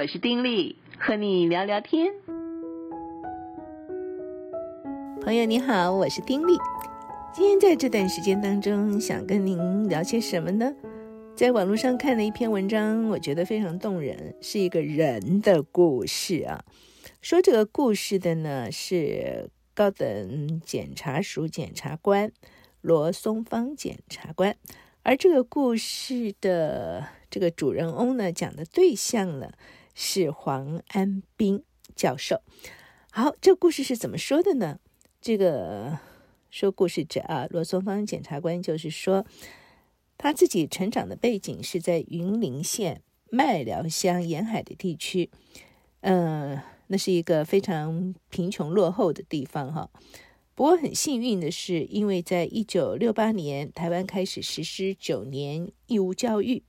我是丁力，和你聊聊天。朋友你好，我是丁力。今天在这段时间当中，想跟您聊些什么呢？在网络上看了一篇文章，我觉得非常动人，是一个人的故事啊。说这个故事的呢是高等检察署检察官罗松芳检察官，而这个故事的这个主人翁呢，讲的对象呢是黄安斌教授。好，这故事是怎么说的呢？这个说故事者啊，罗松芳检察官就是说，他自己成长的背景是在云林县麦寮乡沿海的地区，嗯、那是一个非常贫穷落后的地方哈。不过很幸运的是，因为在一九六八年台湾开始实施九年义务教育，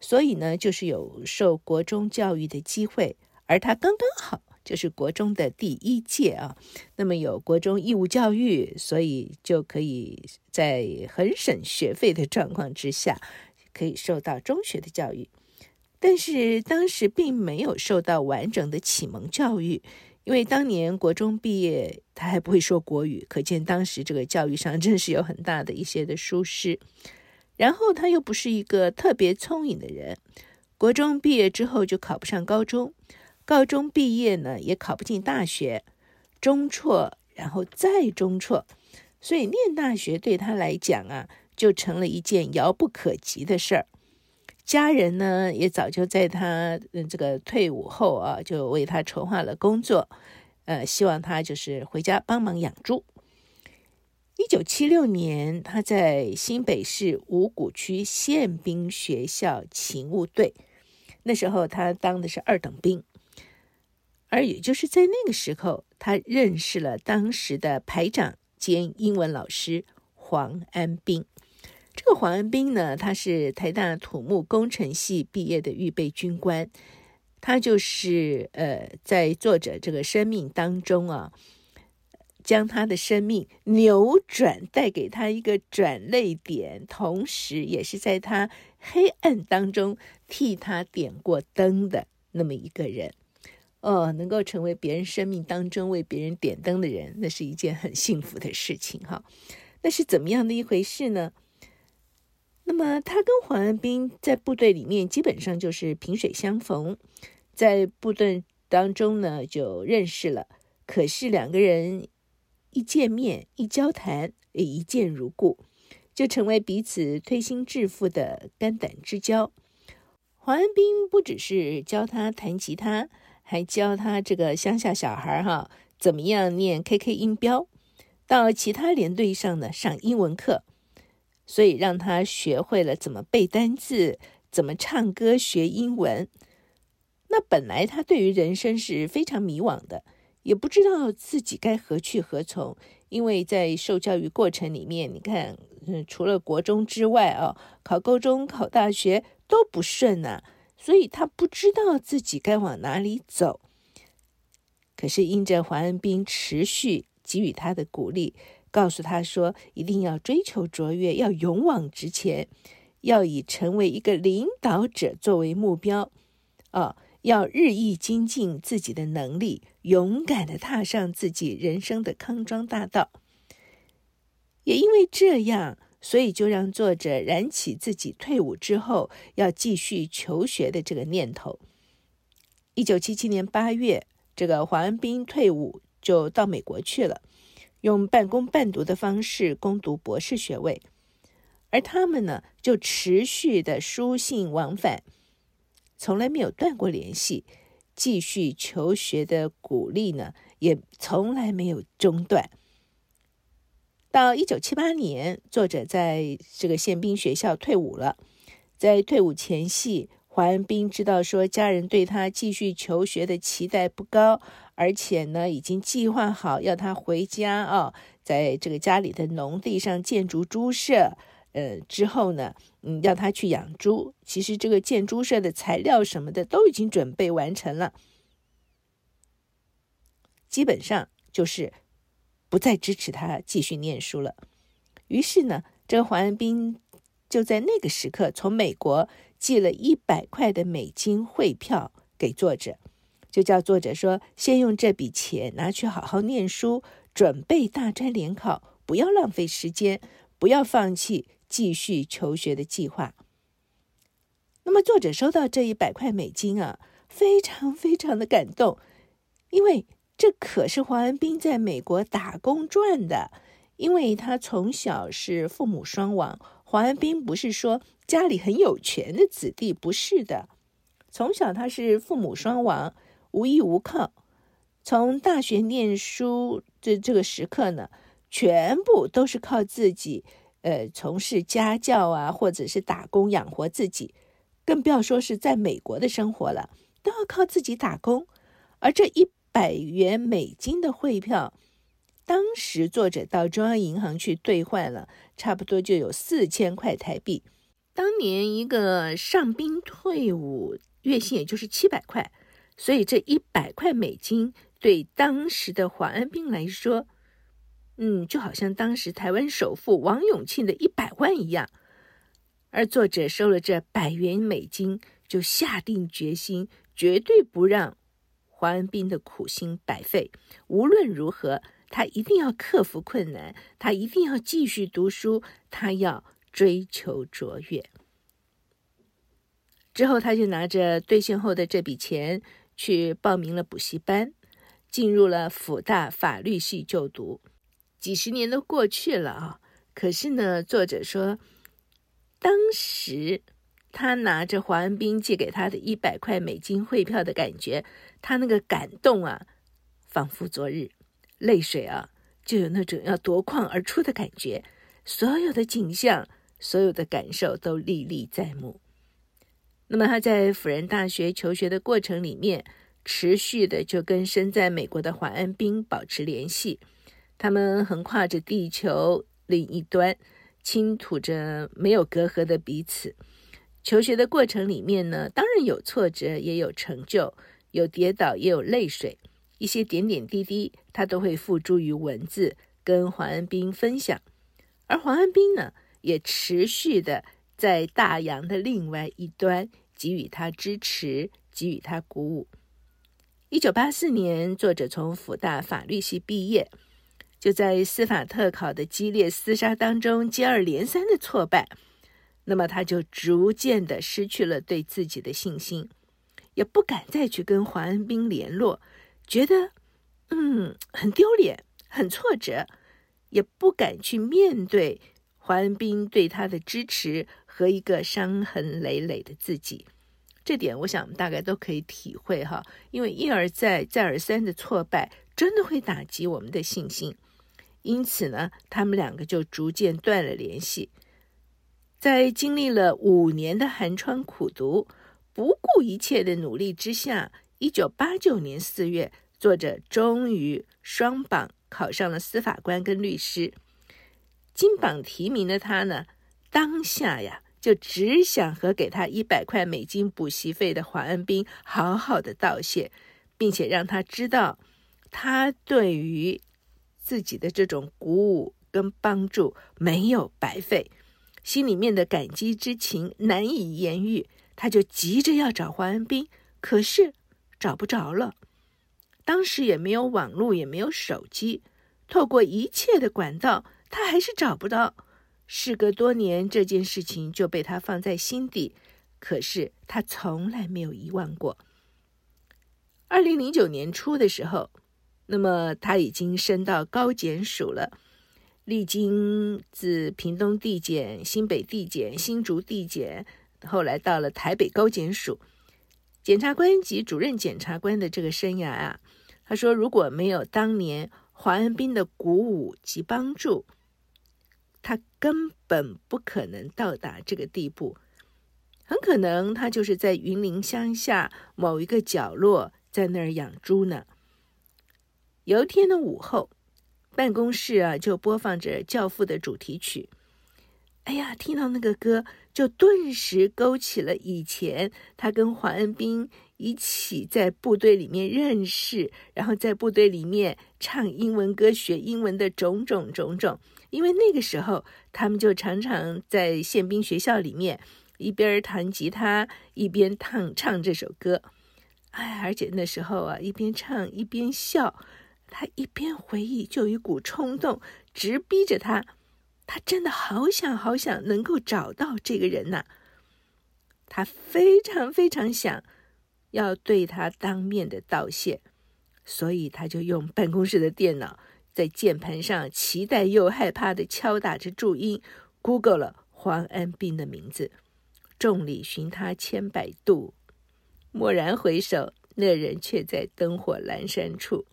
所以呢，就是有受国中教育的机会，而他刚刚好。就是国中的第一届啊，那么有国中义务教育，所以就可以在很省学费的状况之下，可以受到中学的教育。但是当时并没有受到完整的启蒙教育，因为当年国中毕业，他还不会说国语，可见当时这个教育上真是有很大的一些的疏失。然后他又不是一个特别聪颖的人，国中毕业之后就考不上高中。高中毕业呢，也考不进大学，中辍，然后再中辍，所以念大学对他来讲啊，就成了一件遥不可及的事儿。家人呢，也早就在他嗯这个退伍后啊，就为他筹划了工作，呃，希望他就是回家帮忙养猪。一九七六年，他在新北市五股区宪兵学校勤务队，那时候他当的是二等兵。而也就是在那个时候，他认识了当时的排长兼英文老师黄安斌。这个黄安斌呢，他是台大土木工程系毕业的预备军官。他就是呃，在作者这个生命当中啊，将他的生命扭转，带给他一个转捩点，同时也是在他黑暗当中替他点过灯的那么一个人。哦，能够成为别人生命当中为别人点灯的人，那是一件很幸福的事情哈。那是怎么样的一回事呢？那么他跟黄安斌在部队里面基本上就是萍水相逢，在部队当中呢就认识了。可是两个人一见面一交谈，一见如故，就成为彼此推心置腹的肝胆之交。黄安斌不只是教他弹吉他。还教他这个乡下小孩哈，怎么样念 KK 音标，到其他连队上呢上英文课，所以让他学会了怎么背单词，怎么唱歌学英文。那本来他对于人生是非常迷惘的，也不知道自己该何去何从，因为在受教育过程里面，你看，嗯，除了国中之外啊，考高中、考大学都不顺呐。所以他不知道自己该往哪里走，可是因着黄安斌持续给予他的鼓励，告诉他说一定要追求卓越，要勇往直前，要以成为一个领导者作为目标，啊，要日益精进自己的能力，勇敢的踏上自己人生的康庄大道。也因为这样。所以就让作者燃起自己退伍之后要继续求学的这个念头。一九七七年八月，这个黄安斌退伍就到美国去了，用半工半读的方式攻读博士学位。而他们呢，就持续的书信往返，从来没有断过联系，继续求学的鼓励呢，也从来没有中断。到一九七八年，作者在这个宪兵学校退伍了。在退伍前夕，黄安斌知道说家人对他继续求学的期待不高，而且呢，已经计划好要他回家啊，在这个家里的农地上建筑猪舍。呃，之后呢，嗯，要他去养猪。其实这个建猪舍的材料什么的都已经准备完成了，基本上就是。不再支持他继续念书了，于是呢，这个黄安斌就在那个时刻从美国寄了一百块的美金汇票给作者，就叫作者说：先用这笔钱拿去好好念书，准备大专联考，不要浪费时间，不要放弃继续求学的计划。那么作者收到这一百块美金啊，非常非常的感动，因为这可是黄文斌在美国打工赚的。因为他从小是父母双亡，黄文斌不是说家里很有钱的子弟，不是的。从小他是父母双亡，无依无靠。从大学念书这这个时刻呢，全部都是靠自己，呃，从事家教啊，或者是打工养活自己，更不要说是在美国的生活了，都要靠自己打工。而这一百元美金的汇票。当时作者到中央银行去兑换了，差不多就有四千块台币。当年一个上兵退伍，月薪也就是七百块，所以这一百块美金对当时的黄安斌来说，嗯，就好像当时台湾首富王永庆的一百万一样。而作者收了这百元美金，就下定决心，绝对不让黄文斌的苦心白费，无论如何。他一定要克服困难，他一定要继续读书，他要追求卓越。之后，他就拿着兑现后的这笔钱去报名了补习班，进入了辅大法律系就读。几十年都过去了啊，可是呢，作者说，当时他拿着黄恩斌借给他的一百块美金汇票的感觉，他那个感动啊，仿佛昨日。泪水啊，就有那种要夺眶而出的感觉。所有的景象，所有的感受都历历在目。那么他在辅仁大学求学的过程里面，持续的就跟身在美国的华恩斌保持联系。他们横跨着地球另一端，倾吐着没有隔阂的彼此。求学的过程里面呢，当然有挫折，也有成就，有跌倒，也有泪水。一些点点滴滴，他都会付诸于文字，跟黄安斌分享。而黄安斌呢，也持续的在大洋的另外一端给予他支持，给予他鼓舞。一九八四年，作者从辅大法律系毕业，就在司法特考的激烈厮杀当中接二连三的挫败，那么他就逐渐的失去了对自己的信心，也不敢再去跟黄安斌联络。觉得，嗯，很丢脸，很挫折，也不敢去面对黄安斌对他的支持和一个伤痕累累的自己。这点，我想我们大概都可以体会哈，因为一而再、再而三的挫败，真的会打击我们的信心。因此呢，他们两个就逐渐断了联系。在经历了五年的寒窗苦读，不顾一切的努力之下。一九八九年四月，作者终于双榜考上了司法官跟律师。金榜题名的他呢，当下呀就只想和给他一百块美金补习费的黄恩斌好好的道谢，并且让他知道，他对于自己的这种鼓舞跟帮助没有白费，心里面的感激之情难以言喻。他就急着要找黄恩斌，可是。找不着了，当时也没有网络，也没有手机，透过一切的管道，他还是找不到。事隔多年，这件事情就被他放在心底，可是他从来没有遗忘过。二零零九年初的时候，那么他已经升到高检署了，历经自屏东地检、新北地检、新竹地检，后来到了台北高检署。检察官及主任检察官的这个生涯啊，他说，如果没有当年黄恩斌的鼓舞及帮助，他根本不可能到达这个地步。很可能他就是在云林乡下某一个角落，在那儿养猪呢。有一天的午后，办公室啊就播放着《教父》的主题曲。哎呀，听到那个歌，就顿时勾起了以前他跟黄恩斌一起在部队里面认识，然后在部队里面唱英文歌、学英文的种种种种。因为那个时候，他们就常常在宪兵学校里面一边弹吉他一边唱唱这首歌。哎，而且那时候啊，一边唱一边笑，他一边回忆，就一股冲动直逼着他，他真的好想好想能够找到这个人呐，他非常非常想要对他当面的道谢，所以他就用办公室的电脑在键盘上期待又害怕的敲打着注音，Google 了黄安斌的名字。众里寻他千百度，蓦然回首，那人却在灯火阑珊处。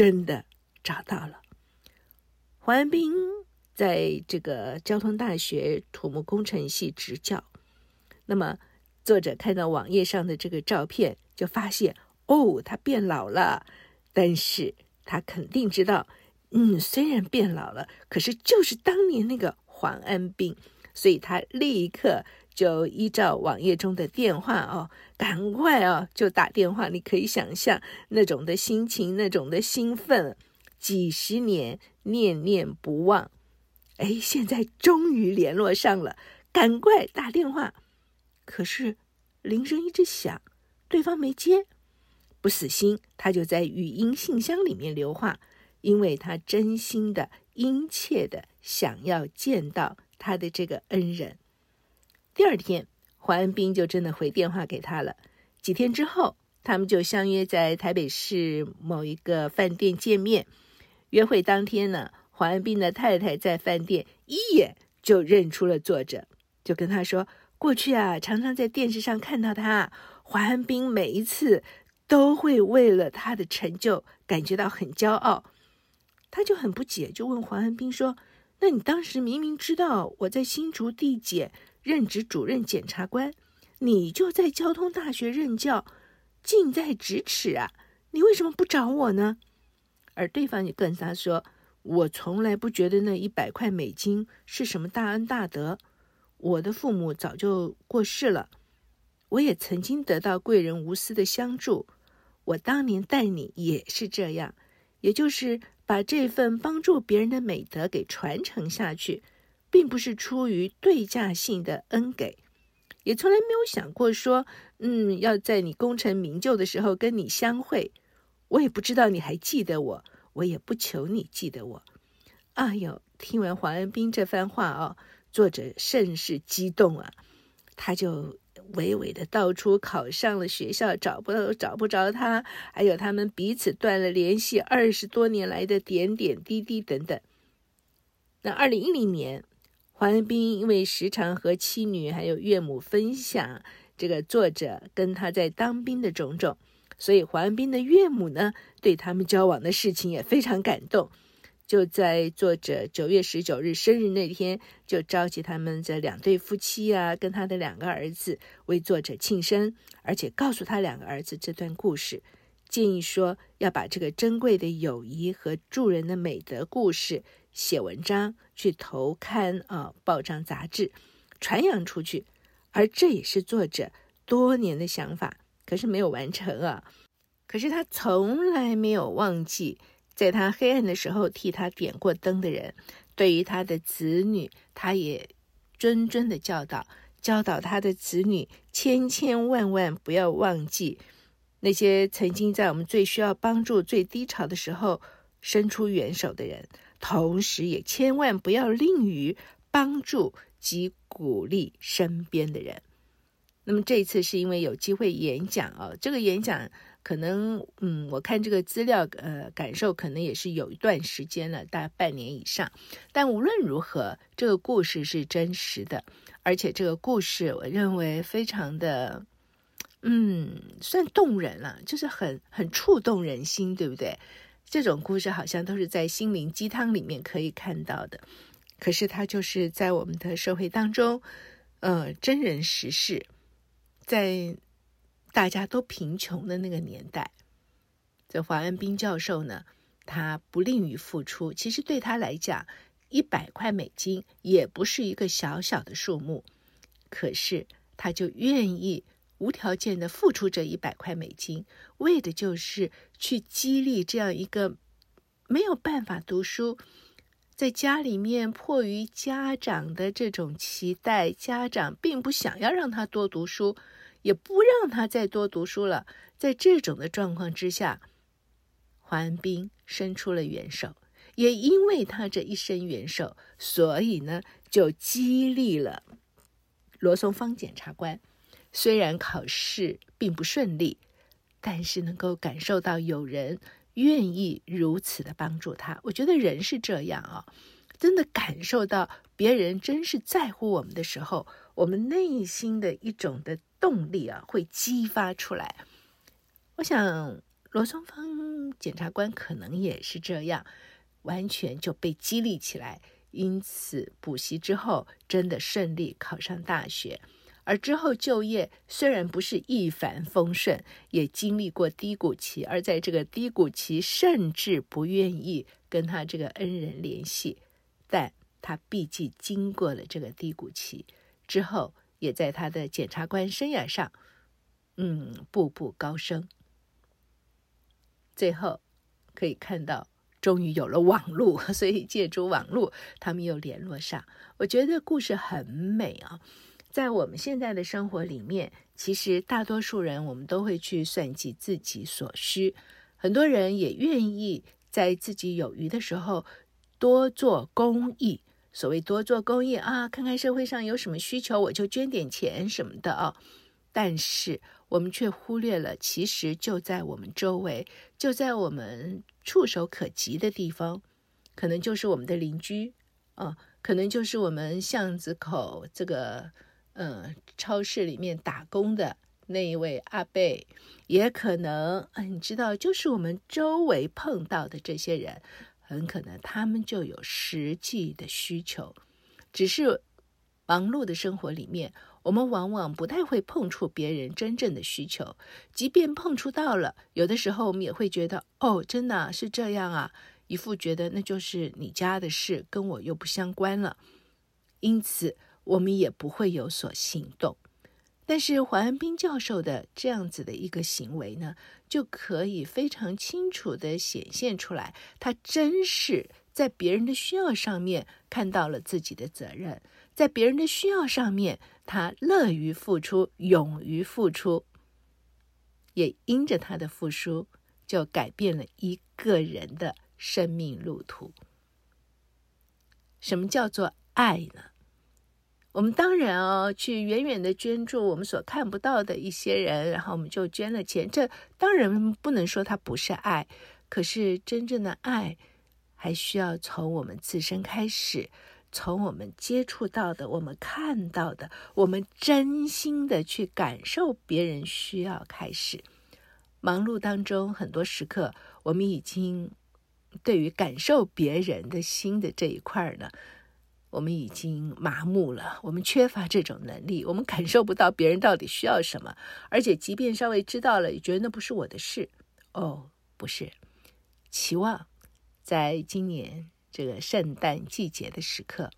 真的找到了。黄安斌在这个交通大学土木工程系执教。那么，作者看到网页上的这个照片，就发现哦，他变老了。但是他肯定知道，嗯，虽然变老了，可是就是当年那个黄安斌，所以他立刻。就依照网页中的电话哦，赶快哦，就打电话。你可以想象那种的心情，那种的兴奋，几十年念念不忘。哎，现在终于联络上了，赶快打电话。可是铃声一直响，对方没接。不死心，他就在语音信箱里面留话，因为他真心的、殷切的想要见到他的这个恩人。第二天，黄安斌就真的回电话给他了。几天之后，他们就相约在台北市某一个饭店见面。约会当天呢，黄安斌的太太在饭店一眼就认出了作者，就跟他说：“过去啊，常常在电视上看到他，黄安斌每一次都会为了他的成就感觉到很骄傲。”他就很不解，就问黄安斌说：“那你当时明明知道我在新竹地检？”任职主任检察官，你就在交通大学任教，近在咫尺啊！你为什么不找我呢？而对方就跟他说：“我从来不觉得那一百块美金是什么大恩大德。我的父母早就过世了，我也曾经得到贵人无私的相助。我当年待你也是这样，也就是把这份帮助别人的美德给传承下去。”并不是出于对价性的恩给，也从来没有想过说，嗯，要在你功成名就的时候跟你相会。我也不知道你还记得我，我也不求你记得我。哎呦，听完黄安斌这番话哦，作者甚是激动啊，他就娓娓的道出考上了学校找不到找不着他，还有他们彼此断了联系二十多年来的点点滴滴等等。那二零一零年。黄文斌因为时常和妻女还有岳母分享这个作者跟他在当兵的种种，所以黄文斌的岳母呢，对他们交往的事情也非常感动。就在作者九月十九日生日那天，就召集他们这两对夫妻啊，跟他的两个儿子为作者庆生，而且告诉他两个儿子这段故事，建议说要把这个珍贵的友谊和助人的美德故事。写文章去投刊啊，报章杂志，传扬出去，而这也是作者多年的想法，可是没有完成啊。可是他从来没有忘记，在他黑暗的时候替他点过灯的人。对于他的子女，他也谆谆的教导，教导他的子女千千万万不要忘记那些曾经在我们最需要帮助、最低潮的时候伸出援手的人。同时，也千万不要吝于帮助及鼓励身边的人。那么这一次是因为有机会演讲啊，这个演讲可能，嗯，我看这个资料，呃，感受可能也是有一段时间了，大概半年以上。但无论如何，这个故事是真实的，而且这个故事我认为非常的，嗯，算动人了，就是很很触动人心，对不对？这种故事好像都是在心灵鸡汤里面可以看到的，可是它就是在我们的社会当中，呃，真人实事，在大家都贫穷的那个年代，这黄安斌教授呢，他不吝于付出，其实对他来讲，一百块美金也不是一个小小的数目，可是他就愿意。无条件的付出这一百块美金，为的就是去激励这样一个没有办法读书，在家里面迫于家长的这种期待，家长并不想要让他多读书，也不让他再多读书了。在这种的状况之下，黄安彬伸出了援手，也因为他这一伸援手，所以呢，就激励了罗松芳检察官。虽然考试并不顺利，但是能够感受到有人愿意如此的帮助他。我觉得人是这样啊，真的感受到别人真是在乎我们的时候，我们内心的一种的动力啊，会激发出来。我想罗松芳检察官可能也是这样，完全就被激励起来，因此补习之后真的顺利考上大学。而之后就业虽然不是一帆风顺，也经历过低谷期，而在这个低谷期，甚至不愿意跟他这个恩人联系，但他毕竟经过了这个低谷期之后，也在他的检察官生涯上，嗯，步步高升。最后可以看到，终于有了网络，所以借助网络，他们又联络上。我觉得故事很美啊。在我们现在的生活里面，其实大多数人我们都会去算计自己所需，很多人也愿意在自己有余的时候多做公益。所谓多做公益啊，看看社会上有什么需求，我就捐点钱什么的啊。但是我们却忽略了，其实就在我们周围，就在我们触手可及的地方，可能就是我们的邻居啊，可能就是我们巷子口这个。嗯，超市里面打工的那一位阿伯，也可能，你知道，就是我们周围碰到的这些人，很可能他们就有实际的需求，只是忙碌的生活里面，我们往往不太会碰触别人真正的需求，即便碰触到了，有的时候我们也会觉得，哦，真的是这样啊，一副觉得那就是你家的事，跟我又不相关了，因此。我们也不会有所行动，但是黄安斌教授的这样子的一个行为呢，就可以非常清楚地显现出来，他真是在别人的需要上面看到了自己的责任，在别人的需要上面，他乐于付出，勇于付出，也因着他的付出，就改变了一个人的生命路途。什么叫做爱呢？我们当然哦，去远远的捐助我们所看不到的一些人，然后我们就捐了钱。这当然不能说它不是爱，可是真正的爱，还需要从我们自身开始，从我们接触到的、我们看到的、我们真心的去感受别人需要开始。忙碌当中，很多时刻，我们已经对于感受别人的心的这一块呢。我们已经麻木了，我们缺乏这种能力，我们感受不到别人到底需要什么，而且即便稍微知道了，也觉得那不是我的事。哦，不是，期望在今年这个圣诞季节的时刻，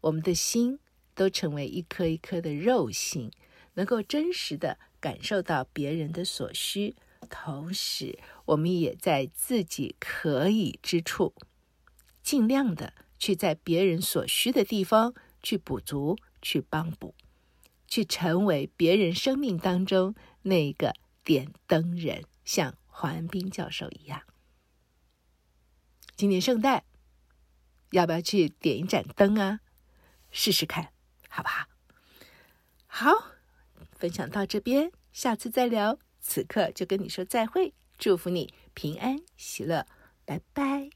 我们的心都成为一颗一颗的肉心，能够真实的感受到别人的所需，同时我们也在自己可以之处，尽量的。去在别人所需的地方去补足、去帮补，去成为别人生命当中那个点灯人，像黄安斌教授一样。今年圣诞，要不要去点一盏灯啊？试试看，好不好？好，分享到这边，下次再聊。此刻就跟你说再会，祝福你平安喜乐，拜拜。